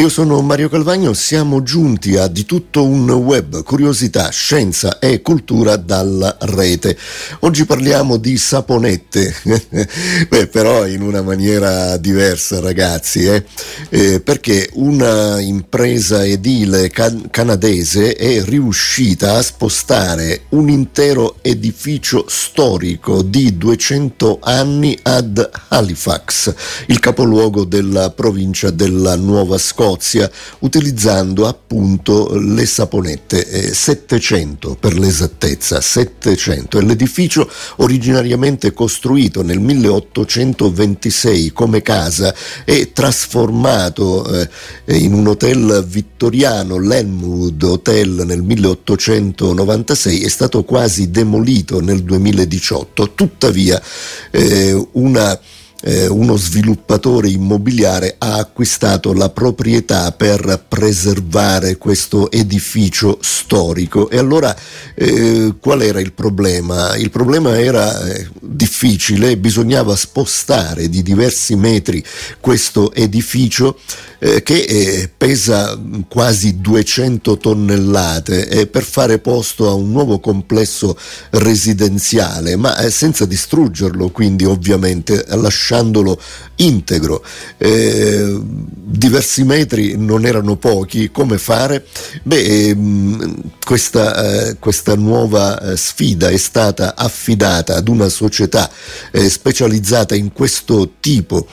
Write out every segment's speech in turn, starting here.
Io sono Mario Calvagno, siamo giunti a di tutto un web, curiosità, scienza e cultura dalla rete. Oggi parliamo di saponette, Beh, però in una maniera diversa ragazzi, eh? Eh, perché una impresa edile can- canadese è riuscita a spostare un intero edificio storico di 200 anni ad Halifax, il capoluogo della provincia della Nuova Scozia, utilizzando appunto le saponette, eh, 700 per l'esattezza, 700. È l'edificio originariamente costruito nel 1826 come casa e trasformato eh, in un hotel vittoriano, l'Elmwood Hotel nel 1896, è stato quasi demolito nel 2018. Tuttavia eh, una eh, uno sviluppatore immobiliare ha acquistato la proprietà per preservare questo edificio storico. E allora eh, qual era il problema? Il problema era eh, difficile, bisognava spostare di diversi metri questo edificio eh, che eh, pesa quasi 200 tonnellate eh, per fare posto a un nuovo complesso residenziale, ma senza distruggerlo, quindi ovviamente lasciandolo integro. Eh, diversi metri non erano pochi, come fare? Beh, ehm, questa, eh, questa, nuova sfida è stata affidata ad una società specializzata in questo tipo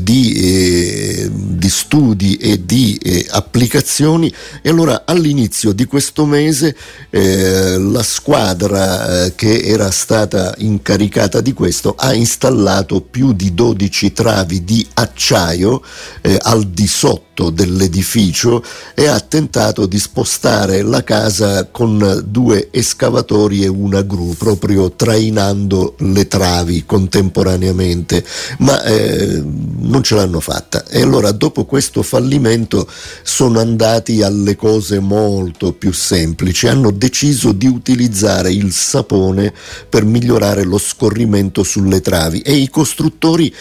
di, di studi e di eh, applicazioni e allora all'inizio di questo mese eh, la squadra eh, che era stata incaricata di questo ha installato più di 12 travi di acciaio eh, al di sotto sotto dell'edificio e ha tentato di spostare la casa con due escavatori e una gru, proprio trainando le travi contemporaneamente, ma eh, non ce l'hanno fatta. E allora dopo questo fallimento sono andati alle cose molto più semplici, hanno deciso di utilizzare il sapone per migliorare lo scorrimento sulle travi. E i costruttori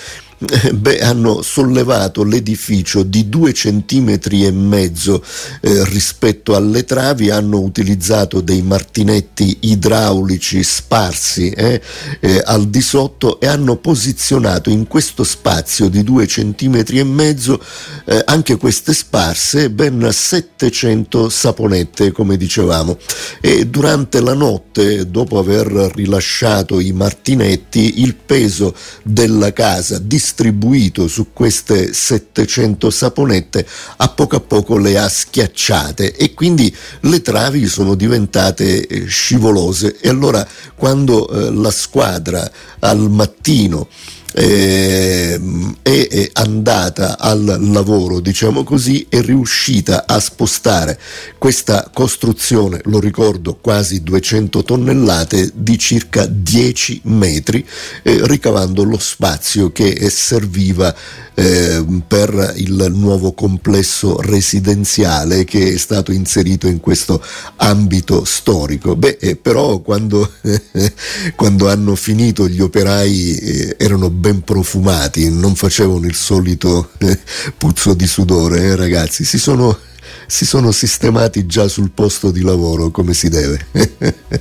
eh, beh, hanno sollevato l'edificio di due centimetri e mezzo eh, rispetto alle travi, hanno utilizzato dei martinetti idraulici sparsi eh, eh, al di sotto e hanno posizionato in questo spazio di due centimetri e mezzo eh, anche queste sparse ben 700 saponette, come dicevamo. E durante la notte, dopo aver rilasciato i martinetti, il peso della casa di distribuito su queste 700 saponette a poco a poco le ha schiacciate e quindi le travi sono diventate eh, scivolose. E allora quando eh, la squadra al mattino eh, è andata al lavoro, diciamo così, è riuscita a spostare questa costruzione, lo ricordo, quasi 200 tonnellate di circa 10 metri, eh, ricavando lo spazio che serviva eh, per il nuovo complesso residenziale che è stato inserito in questo ambito storico. Beh, eh, però quando, quando, hanno finito gli operai eh, erano ben profumati, non facevano il solito eh, puzzo di sudore, eh, ragazzi, si sono, si sono sistemati già sul posto di lavoro come si deve.